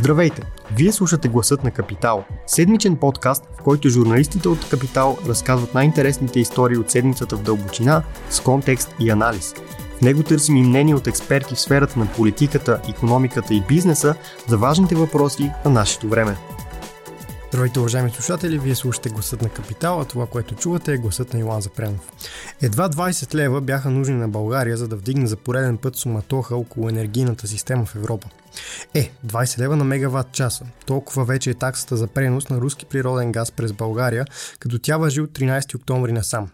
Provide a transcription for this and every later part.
Здравейте! Вие слушате Гласът на Капитал, седмичен подкаст, в който журналистите от Капитал разказват най-интересните истории от седмицата в дълбочина, с контекст и анализ. В него търсим и мнение от експерти в сферата на политиката, економиката и бизнеса за важните въпроси на нашето време. Здравейте, уважаеми слушатели! Вие слушате гласът на Капитал, а това, което чувате е гласът на Илан Запренов. Едва 20 лева бяха нужни на България, за да вдигне за пореден път суматоха около енергийната система в Европа. Е, 20 лева на мегаватт часа. Толкова вече е таксата за пренос на руски природен газ през България, като тя въжи от 13 октомври насам.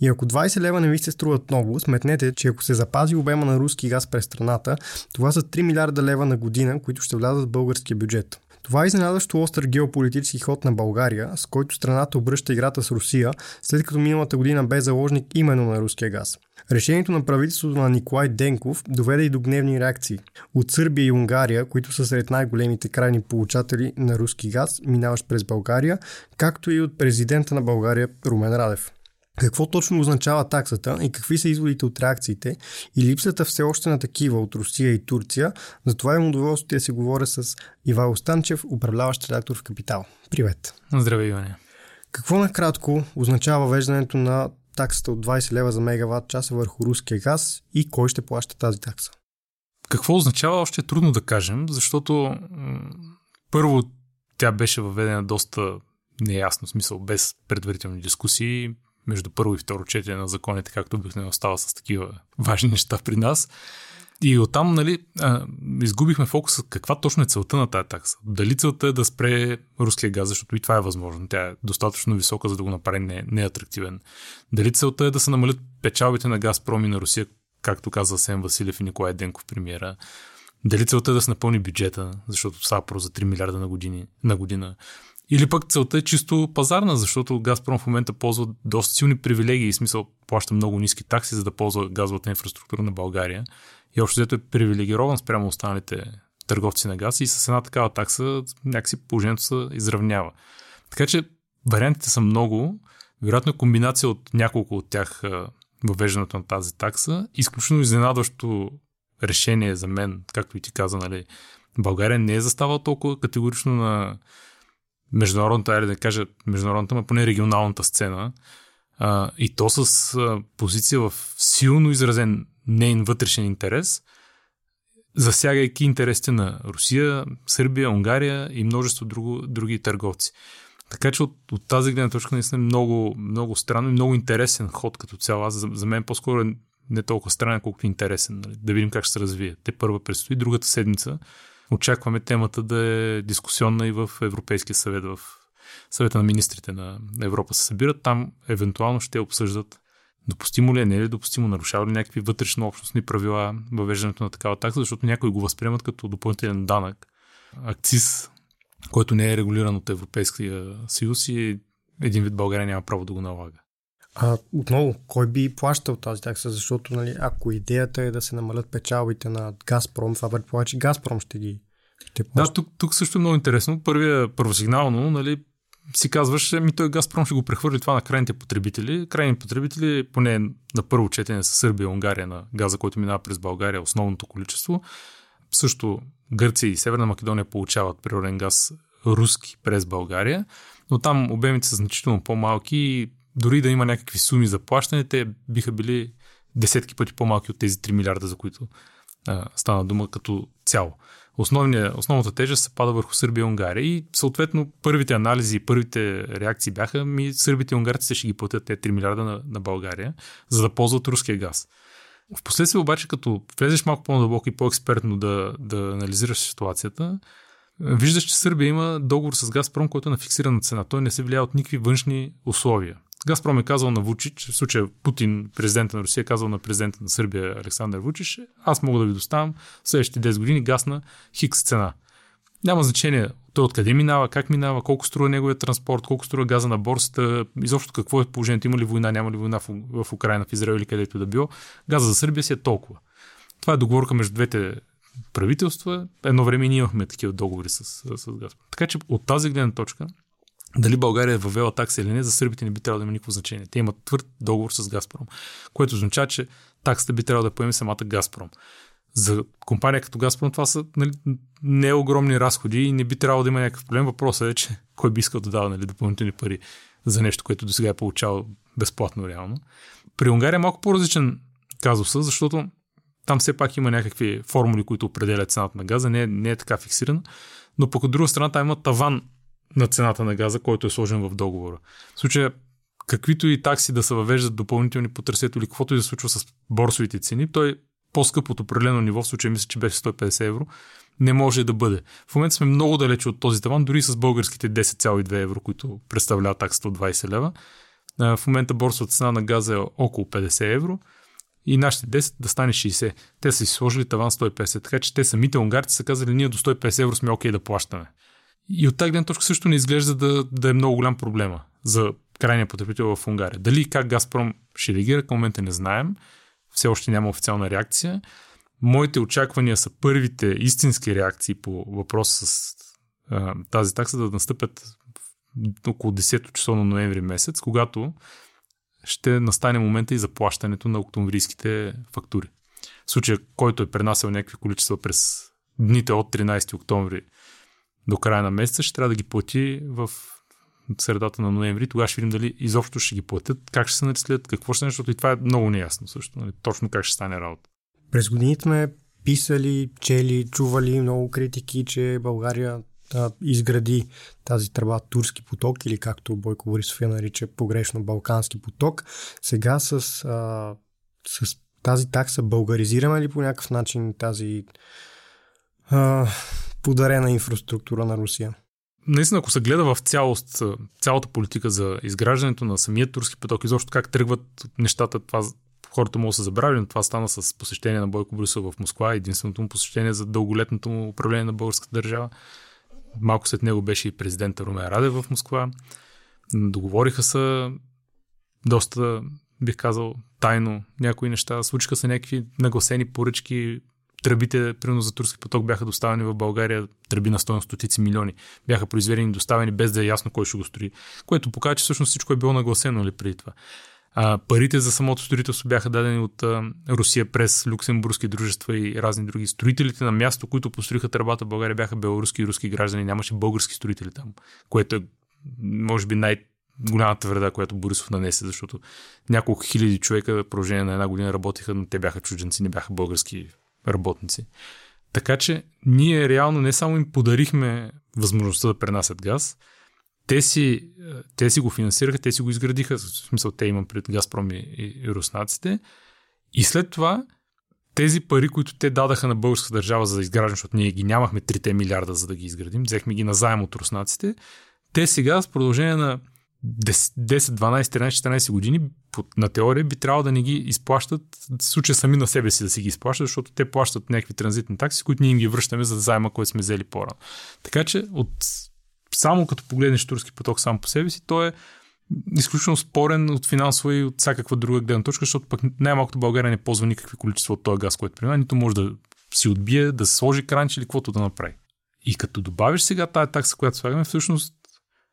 И ако 20 лева не ви се струват много, сметнете, че ако се запази обема на руски газ през страната, това са 3 милиарда лева на година, които ще влязат в българския бюджет. Това е изненадващо остър геополитически ход на България, с който страната обръща играта с Русия, след като миналата година бе заложник именно на руския газ. Решението на правителството на Николай Денков доведе и до гневни реакции. От Сърбия и Унгария, които са сред най-големите крайни получатели на руски газ, минаващ през България, както и от президента на България Румен Радев. Какво точно означава таксата и какви са изводите от реакциите и липсата все още на такива от Русия и Турция, за това имам удоволствие да се говоря с Ивайло Станчев, управляващ редактор в Капитал. Привет! Здравей, Иване! Какво накратко означава веждането на таксата от 20 лева за мегаватт часа върху руския газ и кой ще плаща тази такса? Какво означава, още е трудно да кажем, защото първо тя беше въведена доста неясно смисъл, без предварителни дискусии между първо и второ четене на законите, както обикновено става с такива важни неща при нас. И оттам, нали, а, изгубихме фокуса каква точно е целта на тази такса. Дали целта е да спре руския газ, защото и това е възможно. Тя е достатъчно висока, за да го направи не, неатрактивен. Дали целта е да се намалят печалбите на Газпром и на Русия, както каза Сен Василев и Николай Денков премиера. Дали целта е да се напълни бюджета, защото става про за 3 милиарда на, години, на година. Или пък целта е чисто пазарна, защото Газпром в момента ползва доста силни привилегии, в смисъл плаща много ниски такси, за да ползва газовата инфраструктура на България. И общо взето е привилегирован спрямо останалите търговци на газ и с една такава такса някакси положението се изравнява. Така че вариантите са много. Вероятно комбинация от няколко от тях въвеждането на тази такса. Изключително изненадващо решение за мен, както и ти каза, нали, България не е заставала толкова категорично на международната, айде да кажа международната, но поне регионалната сцена. А, и то с а, позиция в силно изразен нейн вътрешен интерес, засягайки интересите на Русия, Сърбия, Унгария и множество друго, други търговци. Така че от, от тази гледна точка наистина е много, много странно и много интересен ход като цяло. Аз за, за мен по-скоро е не толкова странен, колкото интересен. Нали? Да видим как ще се развие. Те първа предстои, другата седмица очакваме темата да е дискусионна и в Европейския съвет, в съвета на министрите на Европа се събират. Там евентуално ще обсъждат допустимо ли е, не е ли допустимо, нарушава ли някакви вътрешно общностни правила въвеждането на такава такса, защото някои го възприемат като допълнителен данък, акциз, който не е регулиран от Европейския съюз и един вид България няма право да го налага. А отново, кой би плащал тази такса? Защото, нали, ако идеята е да се намалят печалбите на Газпром, това предполага, че Газпром ще ги ще Да, тук, тук също е много интересно. Първия, първосигнално, нали, си казваш, ми той Газпром ще го прехвърли това на крайните потребители. Крайни потребители, поне на първо четене с Сърбия и Унгария на газа, който минава през България, основното количество. Също Гърция и Северна Македония получават природен газ руски през България, но там обемите са значително по-малки и дори да има някакви суми за плащане, те биха били десетки пъти по-малки от тези 3 милиарда, за които а, стана дума като цяло. Основния, основната тежест се пада върху Сърбия и Унгария и съответно първите анализи и първите реакции бяха ми сърбите и унгарците ще ги платят те 3 милиарда на, на България, за да ползват руския газ. Впоследствие обаче, като влезеш малко по-надълбоко и по-експертно да, да анализираш ситуацията, виждаш, че Сърбия има договор с Газпром, който е на фиксирана цена. Той не се влияе от никакви външни условия. Газпром е казал на Вучич, в случая Путин, президента на Русия, е казал на президента на Сърбия Александър Вучич, аз мога да ви доставям следващите 10 години газ на хикс цена. Няма значение той откъде минава, как минава, колко струва неговия транспорт, колко струва газа на борсата, изобщо какво е положението, има ли война, няма ли война в, в Украина, в Израел или където да било. Газа за Сърбия си е толкова. Това е договорка между двете правителства. Едно време ние имахме такива договори с, с, с Газпром. Така че от тази гледна точка дали България е въвела такса или не, за сърбите не би трябвало да има никакво значение. Те имат твърд договор с Газпром, което означава, че таксата би трябвало да поеме самата Газпром. За компания като Газпром това са нали, не огромни разходи и не би трябвало да има някакъв проблем. Въпросът е, че кой би искал да дава нали, допълнителни пари за нещо, което до сега е получавал безплатно реално. При Унгария е малко по-различен казуса, защото там все пак има някакви формули, които определят цената на газа, не, не е така фиксирана, но пък от друга страна там има таван на цената на газа, който е сложен в договора. В случая, каквито и такси да се въвеждат допълнителни по трасето или каквото и да се случва с борсовите цени, той по-скъп от определено ниво, в случая мисля, че беше 150 евро, не може да бъде. В момента сме много далече от този таван, дори с българските 10,2 евро, които представляват таксата от 20 лева. В момента борсовата цена на газа е около 50 евро и нашите 10 да стане 60. Те са си сложили таван 150, така че те самите унгарци са казали, ние до 150 евро сме окей okay да плащаме. И от тази гледна точка също не изглежда да, да е много голям проблема за крайния потребител в Унгария. Дали как Газпром ще реагира, към момента не знаем. Все още няма официална реакция. Моите очаквания са първите истински реакции по въпроса с а, тази такса да настъпят около 10 часа на ноември месец, когато ще настане момента и заплащането на октомврийските фактури. В случая, който е пренасял някакви количества през дните от 13 октомври до края на месеца, ще трябва да ги плати в средата на ноември. Тогава ще видим дали изобщо ще ги платят, как ще се начислят, какво ще се защото и това е много неясно също. Нали? Точно как ще стане работа. През годините сме писали, чели, чували много критики, че България а, изгради тази тръба Турски поток или както Бойко Борисов я нарича погрешно Балкански поток. Сега с, а, с тази такса българизираме ли по някакъв начин тази а, подарена инфраструктура на Русия? Наистина, ако се гледа в цялост, цялата политика за изграждането на самия турски поток, изобщо как тръгват нещата, това хората му са забравили, но това стана с посещение на Бойко Борисов в Москва, единственото му посещение за дълголетното му управление на българската държава. Малко след него беше и президента Румен Раде в Москва. Договориха се доста, бих казал, тайно някои неща. Случиха се някакви нагласени поръчки. Тръбите, примерно за турски поток, бяха доставени в България, тръби на стоеност стотици милиони. Бяха произведени и доставени без да е ясно кой ще го строи. Което показва, че всъщност всичко е било нагласено ли нали, преди това. А, парите за самото строителство бяха дадени от а, Русия през люксембургски дружества и разни други. Строителите на място, които построиха тръбата в България, бяха белоруски и руски граждани. Нямаше български строители там, което е, може би, най- голямата вреда, която Борисов нанесе, защото няколко хиляди човека в продължение на една година работиха, но те бяха чужденци, не бяха български работници. Така че ние реално не само им подарихме възможността да пренасят газ, те си, те си го финансираха, те си го изградиха, в смисъл те имам пред Газпром и, и руснаците. И след това тези пари, които те дадаха на българска държава за да изграждане, защото ние ги нямахме 3 милиарда за да ги изградим, взехме ги на заем от руснаците, те сега с продължение на 10, 12, 13, 14 години на теория би трябвало да не ги изплащат, случая сами на себе си да си ги изплащат, защото те плащат някакви транзитни такси, които ние им ги връщаме за заема, който сме взели по-рано. Така че от само като погледнеш турски поток сам по себе си, той е изключително спорен от финансова и от всякаква друга гледна точка, защото пък най-малкото България не ползва никакви количества от този газ, който приема, нито може да си отбие, да сложи кранч или каквото да направи. И като добавиш сега тази такса, която слагаме, всъщност,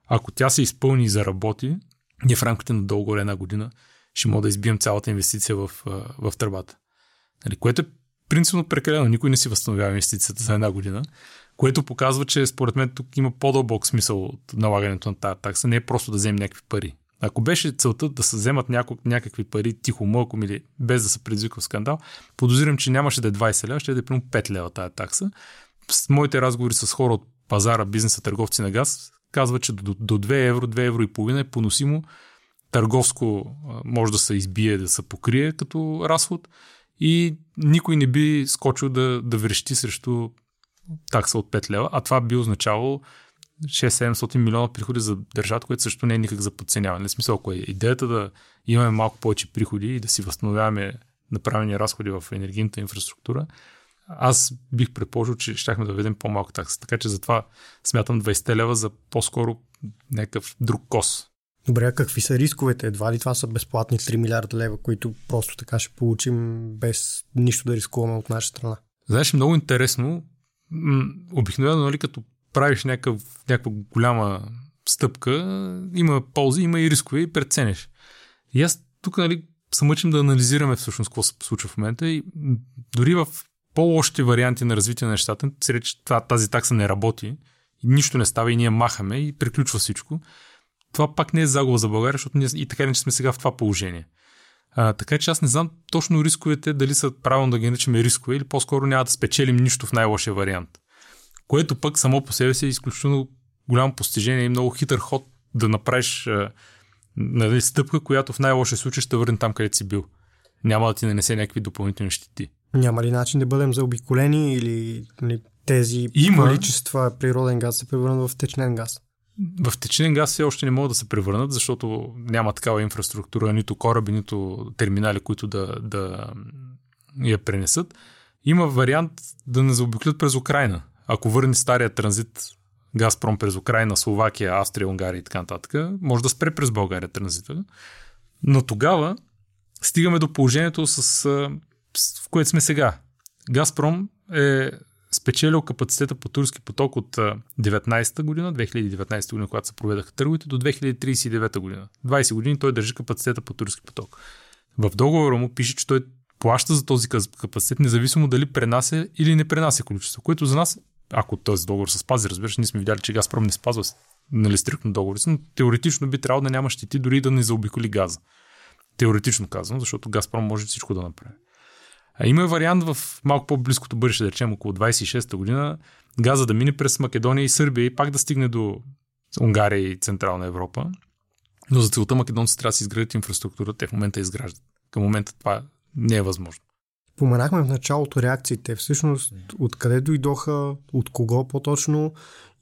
ако тя се изпълни и заработи, ние в рамките на дълго една година ще мога да избием цялата инвестиция в, в тръбата. Нали, което е принципно прекалено. Никой не си възстановява инвестицията за една година. Което показва, че според мен тук има по-дълбок смисъл от налагането на тази такса. Не е просто да вземем някакви пари. Ако беше целта да се вземат няко, някакви пари тихо, мълком или без да се предизвиква скандал, подозирам, че нямаше да е 20 лева, ще да е примерно 5 лева тази такса. С моите разговори с хора от пазара, бизнеса, търговци на газ, казват, че до, до 2 евро, 2 евро и половина е поносимо. Търговско може да се избие, да се покрие като разход и никой не би скочил да, да врещи срещу такса от 5 лева, а това би означавало 6-700 милиона приходи за държавата, което също не е никак за подценяване. В смисъл, ако е идеята да имаме малко повече приходи и да си възстановяваме направени разходи в енергийната инфраструктура, аз бих предположил, че щяхме да ведем по-малка такса. Така че затова смятам 20 лева за по-скоро някакъв друг кос. Добре, а какви са рисковете? Едва ли това са безплатни 3 милиарда лева, които просто така ще получим без нищо да рискуваме от наша страна? Знаеш, много интересно обикновено, нали, като правиш някакъв, някаква голяма стъпка, има ползи, има и рискове и преценеш. И аз тук нали, се мъчим да анализираме всъщност какво се случва в момента и дори в по-лошите варианти на развитие на нещата, че тази такса не работи, и нищо не става и ние махаме и приключва всичко, това пак не е загуба за България, защото ние и така не сме сега в това положение. А, така че аз не знам точно рисковете, дали са правилно да ги наричаме рискове или по-скоро няма да спечелим нищо в най-лошия вариант. Което пък само по себе си е изключително голямо постижение и много хитър ход да направиш а, нали, стъпка, която в най-лошия случай ще върне там, където си бил. Няма да ти нанесе някакви допълнителни щети. Няма ли начин да бъдем заобиколени или нали, тези Има. количества природен газ се превърнат в течнен газ? В течнен газ все още не могат да се превърнат, защото няма такава инфраструктура, нито кораби, нито терминали, които да, да я пренесат. Има вариант да не заобиклят през Украина. Ако върне стария транзит Газпром през Украина, Словакия, Австрия, Унгария и така нататък, може да спре през България транзита. Но тогава стигаме до положението, с, в което сме сега. Газпром е спечелил капацитета по турски поток от 19-та година, 2019 година, когато се проведаха търговете, до 2039 година. 20 години той държи капацитета по турски поток. В договора му пише, че той плаща за този капацитет, независимо дали пренася или не пренася количество, което за нас, ако този договор се спази, разбираш, ние сме видяли, че Газпром не спазва нали, стриктно договорите, но теоретично би трябвало да няма щети, дори да не заобиколи газа. Теоретично казвам, защото Газпром може всичко да направи. А има вариант в малко по-близкото бъдеще, да речем около 26-та година, газа да мине през Македония и Сърбия и пак да стигне до Унгария и Централна Европа. Но за целта македонците трябва да си изградят инфраструктура, те в момента изграждат. Към момента това не е възможно. Споменахме в началото реакциите. Всъщност, откъде дойдоха, от кого по-точно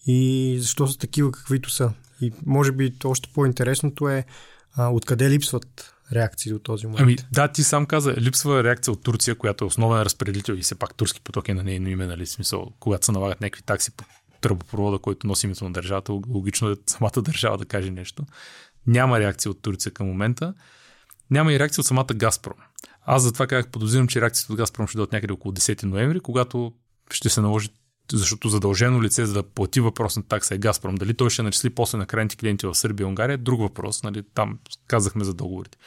и защо са такива каквито са. И може би още по-интересното е а, откъде липсват реакции до този момент. Ами да, ти сам каза, липсва реакция от Турция, която е основен разпределител и все пак турски поток е на нейно име, нали, смисъл, когато се налагат някакви такси по тръбопровода, който носи името на държавата, логично е самата държава да каже нещо. Няма реакция от Турция към момента. Няма и реакция от самата Газпром. Аз затова казах, подозирам, че реакцията от Газпром ще дойде някъде около 10 ноември, когато ще се наложи защото задължено лице за да плати въпросна такса е Газпром. Дали той ще начисли после на крайните клиенти в Сърбия и Унгария е друг въпрос. Нали? Там казахме за договорите.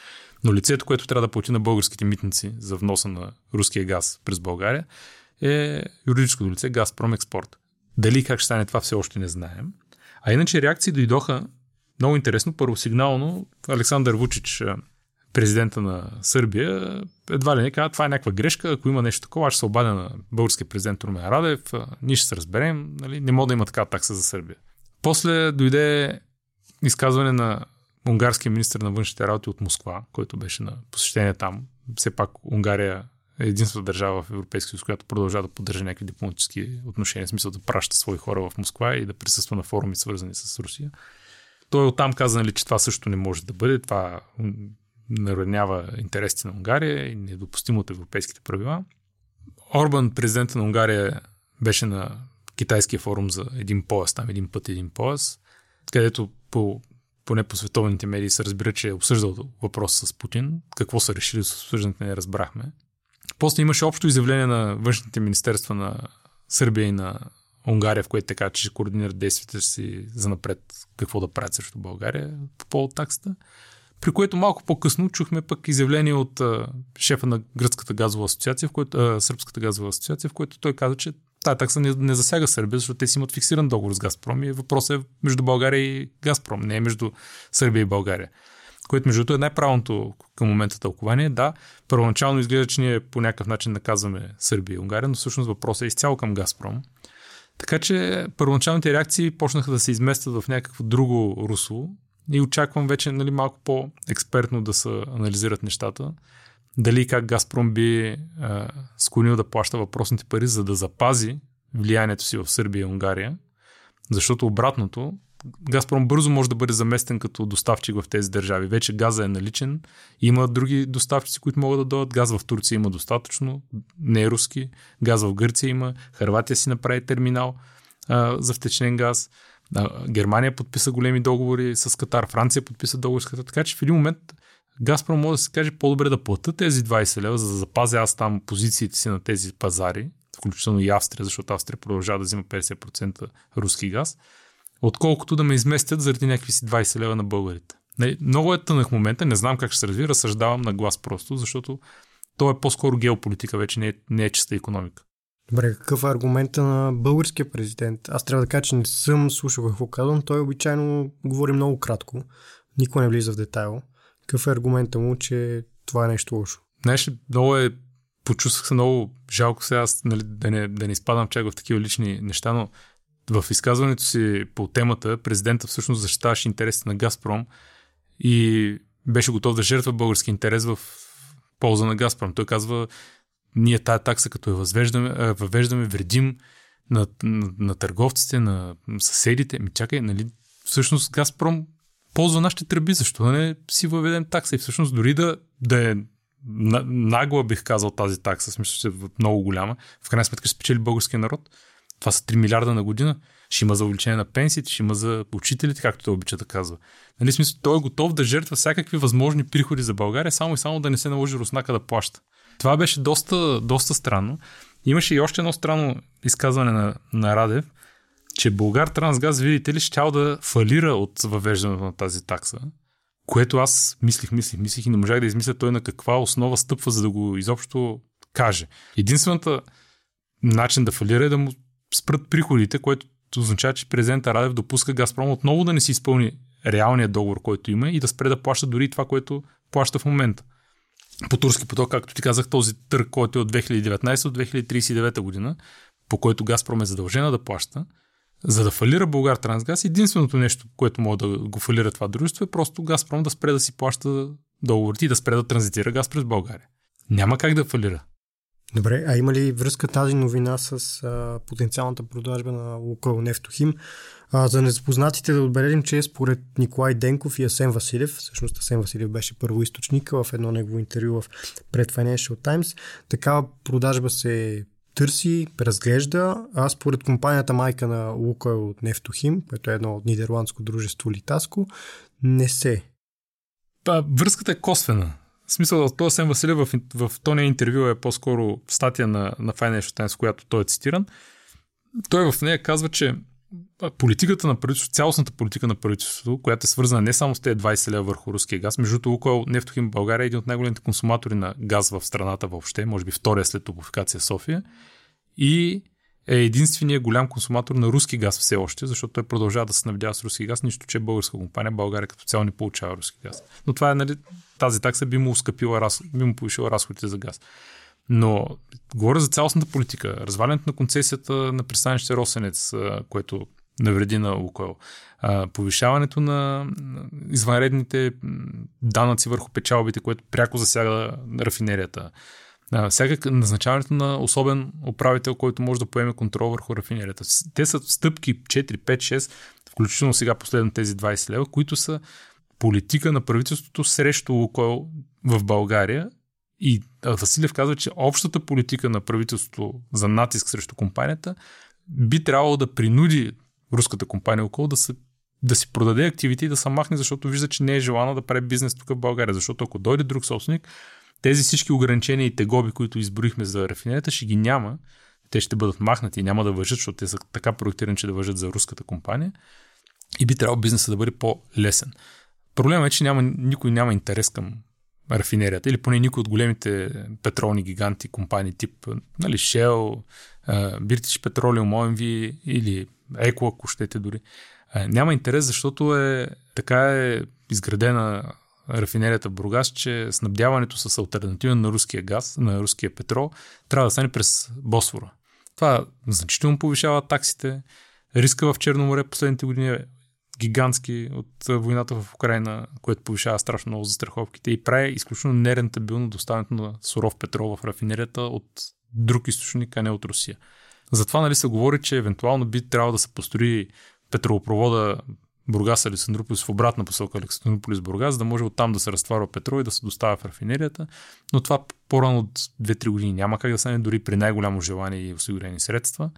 Но лицето, което трябва да плати на българските митници за вноса на руския газ през България е юридическото лице Газпром Експорт. Дали как ще стане това все още не знаем. А иначе реакции дойдоха много интересно. Първо сигнално Александър Вучич президента на Сърбия, едва ли не казва, това е някаква грешка, ако има нещо такова, аз ще се обадя на българския президент Румен Радев, ние ще се разберем, нали? не мога да има така такса за Сърбия. После дойде изказване на унгарския министр на външните работи от Москва, който беше на посещение там. Все пак Унгария е единствената държава в Европейския съюз, която продължава да поддържа някакви дипломатически отношения, в смисъл да праща свои хора в Москва и да присъства на форуми, свързани с Русия. Той оттам каза, нали, че това също не може да бъде. Това наранява интересите на Унгария и недопустимо от европейските правила. Орбан, президента на Унгария, беше на китайския форум за един пояс, там един път един пояс, където по, поне по световните медии се разбира, че е обсъждал въпроса с Путин. Какво са решили с обсъждането не разбрахме. После имаше общо изявление на външните министерства на Сърбия и на Унгария, в което така, че ще координират действията си за напред какво да правят срещу България по повод таксата. При което малко по-късно чухме пък изявление от а, шефа на Гръцката газова асоциация, в което, а, Сръбската газова асоциация, в което той каза, че тази такса не, не засяга Сърбия, защото те си имат фиксиран договор с Газпром и въпросът е между България и Газпром, не е между Сърбия и България. Което между другото е най-правилното към момента тълкование. Да, първоначално изглежда, че ние по някакъв начин наказваме Сърбия и Унгария, но всъщност въпросът е изцяло към Газпром. Така че първоначалните реакции почнаха да се изместят в някакво друго русло, и очаквам вече нали, малко по-експертно да се анализират нещата. Дали как Газпром би а, склонил да плаща въпросните пари, за да запази влиянието си в Сърбия и Унгария. Защото обратното, Газпром бързо може да бъде заместен като доставчик в тези държави. Вече газа е наличен. Има други доставчици, които могат да дойдат. Газ в Турция има достатъчно, не е руски. Газ в Гърция има. Харватия си направи терминал а, за втечнен газ. Германия подписа големи договори с Катар, Франция подписа договори с Катар, така че в един момент Газпром може да се каже по-добре да плата тези 20 лева, за да запазя аз там позициите си на тези пазари, включително и Австрия, защото Австрия продължава да взима 50% руски газ, отколкото да ме изместят заради някакви си 20 лева на българите. Не, много е тънък момента, не знам как ще се разви, разсъждавам на глас просто, защото то е по-скоро геополитика, вече не е, не е чиста економика. Добре, какъв е аргумента на българския президент? Аз трябва да кажа, че не съм слушал какво казвам. Той обичайно говори много кратко. Никой не влиза в детайл. Какъв е аргумента му, че това е нещо лошо? Знаеш, много е... Почувствах се много жалко сега, аз, нали, да, не, да не изпадам чак в такива лични неща, но в изказването си по темата президента всъщност защитаваше интересите на Газпром и беше готов да жертва български интерес в полза на Газпром. Той казва, ние тая такса, като я възвеждаме, въвеждаме, вредим на, на, на търговците, на съседите. Ми чакай, нали, всъщност Газпром ползва нашите тръби, защо да не си въведем такса? И всъщност дори да, да е нагла, бих казал, тази такса, смисъл, че е много голяма, в крайна сметка ще спечели българския народ. Това са 3 милиарда на година. Ще има за увеличение на пенсиите, ще има за учителите, както той обича да казва. Нали, смисъл, той е готов да жертва всякакви възможни приходи за България, само и само да не се наложи Руснака да плаща. Това беше доста, доста странно. Имаше и още едно странно изказване на, на Радев, че Българ Трансгаз, видите ли, щял да фалира от въвеждането на тази такса, което аз мислих, мислих, мислих и не можах да измисля той на каква основа стъпва, за да го изобщо каже. Единствената начин да фалира е да му спрат приходите, което означава, че президента Радев допуска Газпром отново да не си изпълни реалния договор, който има и да спре да плаща дори това, което плаща в момента. По турски поток, както ти казах, този търг, който е от 2019 от 2039 година, по който Газпром е задължена да плаща, за да фалира Българ Трансгаз, единственото нещо, което може да го фалира това дружество е просто Газпром да спре да си плаща договорите и да спре да транзитира газ през България. Няма как да фалира. Добре, а има ли връзка тази новина с а, потенциалната продажба на Лукойл Нефтохим? А, за незапознатите да отбележим, че според Николай Денков и Асен Василев, всъщност Асен Василев беше първоисточник в едно негово интервю в пред Financial Times, такава продажба се търси, разглежда, а според компанията майка на Лукойл от Нефтохим, което е едно от нидерландско дружество Литаско, не се. връзката е косвена. В смисъл, този Сен Василев в, в, в тония интервю е по-скоро статия на, на Financial Times, която той е цитиран. Той в нея казва, че политиката на правителството, цялостната политика на правителството, която е свързана не само с тези 20 лева върху руския газ, между другото Лукойл Нефтохим България е един от най-големите консуматори на газ в страната въобще, може би втория след топофикация София и е единственият голям консуматор на руски газ все още, защото той продължава да се снабдява с руски газ, нищо, че е българска компания, България като цяло не получава руски газ. Но това е, нали, тази такса би му ускъпила, би му повишила разходите за газ. Но говоря за цялостната политика. Развалянето на концесията на пристанище Росенец, което навреди на Лукойл. Повишаването на извънредните данъци върху печалбите, което пряко засяга рафинерията. Всякак назначаването на особен управител, който може да поеме контрол върху рафинерията. Те са стъпки 4, 5, 6, включително сега последно тези 20 лева, които са политика на правителството срещу Лукойл в България и Василев казва, че общата политика на правителството за натиск срещу компанията би трябвало да принуди руската компания около да, се, да си продаде активите и да се махне, защото вижда, че не е желана да прави бизнес тук в България. Защото ако дойде друг собственик, тези всички ограничения и тегоби, които изброихме за рафинерията, ще ги няма. Те ще бъдат махнати и няма да въжат, защото те са така проектирани, че да въжат за руската компания. И би трябвало бизнесът да бъде по-лесен. Проблемът е, че няма, никой няма интерес към рафинерията, или поне никой от големите петролни гиганти, компании тип нали, Shell, British Petroleum, OMV или Eco, ако щете дори. Няма интерес, защото е така е изградена рафинерията в Бургас, че снабдяването с альтернатива на руския газ, на руския петрол, трябва да стане през Босфора. Това значително повишава таксите. Риска в Черно море последните години е гигантски от войната в Украина, което повишава страшно много застраховките и прави изключително нерентабилно доставянето на суров петрол в рафинерията от друг източник, а не от Русия. Затова нали, се говори, че евентуално би трябвало да се построи петролопровода Бургас Александрополис в обратна посока Александрополис Бургас, за да може оттам да се разтваря петрол и да се доставя в рафинерията. Но това по-рано от 2-3 години няма как да стане дори при най-голямо желание и осигурени средства.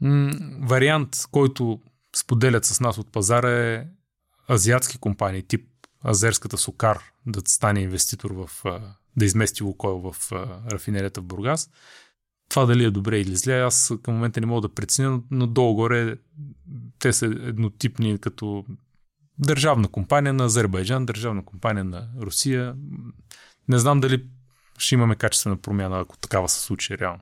М- вариант, който споделят с нас от пазара е азиатски компании, тип азерската Сокар, да стане инвеститор в, да измести Лукойл в рафинерията в Бургас. Това дали е добре или зле, аз към момента не мога да преценя, но долу-горе те са еднотипни като държавна компания на Азербайджан, държавна компания на Русия. Не знам дали ще имаме качествена промяна, ако такава се случи реално.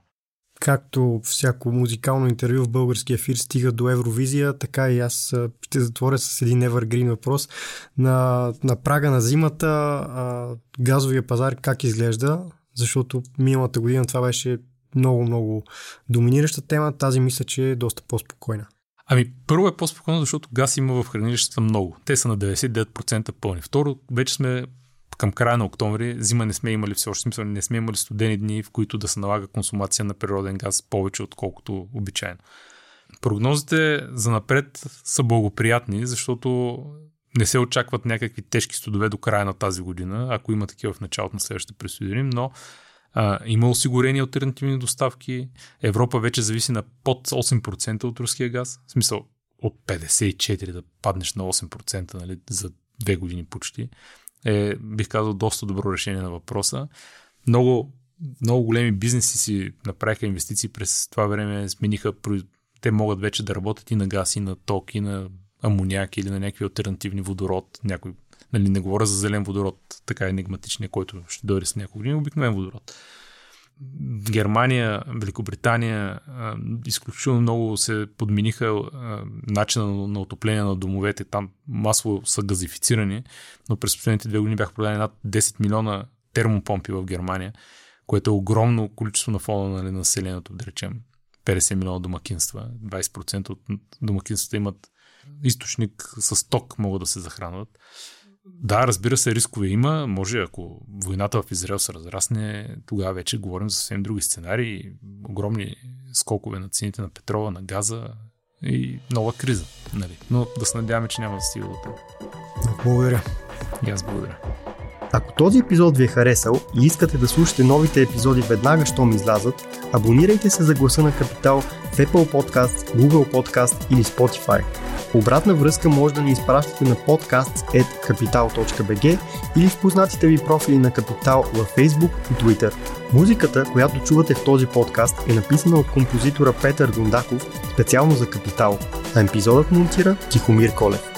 Както всяко музикално интервю в български ефир стига до Евровизия, така и аз ще затворя с един Evergreen въпрос. На, на прага на зимата а, газовия пазар как изглежда? Защото миналата година това беше много, много доминираща тема. Тази мисля, че е доста по-спокойна. Ами, първо е по-спокойно, защото газ има в хранилищата много. Те са на 99% пълни. Второ, вече сме към края на октомври, зима не сме имали все още, смисъл не сме имали студени дни, в които да се налага консумация на природен газ повече, отколкото обичайно. Прогнозите за напред са благоприятни, защото не се очакват някакви тежки студове до края на тази година, ако има такива в началото на следващата през но а, има осигурени альтернативни доставки. Европа вече зависи на под 8% от руския газ. В смисъл от 54% да паднеш на 8% нали, за две години почти е, бих казал, доста добро решение на въпроса. Много, много големи бизнеси си направиха инвестиции през това време, смениха, те могат вече да работят и на газ, и на ток, и на амоняк, или на някакви альтернативни водород. Някой, нали, не говоря за зелен водород, така енигматичния, който ще дойде с няколко години, обикновен водород. Германия, Великобритания изключително много се подмениха начина на отопление на домовете. Там масово са газифицирани, но през последните две години бяха продадени над 10 милиона термопомпи в Германия, което е огромно количество на фона нали, на населението, да речем 50 милиона домакинства. 20% от домакинствата имат източник с ток, могат да се захранват. Да, разбира се, рискове има. Може, ако войната в Израел се разрасне, тогава вече говорим за съвсем други сценарии. Огромни скокове на цените на петрола, на газа и нова криза. Нали? Но да се надяваме, че няма да стига до. Благодаря. И аз благодаря. Ако този епизод ви е харесал и искате да слушате новите епизоди веднага, щом излязат, абонирайте се за гласа на Капитал в Apple Podcast, Google Podcast или Spotify. Обратна връзка може да ни изпращате на podcast.capital.bg или в познатите ви профили на Капитал във Facebook и Twitter. Музиката, която чувате в този подкаст е написана от композитора Петър Дундаков специално за Капитал, а епизодът монтира Тихомир Колев.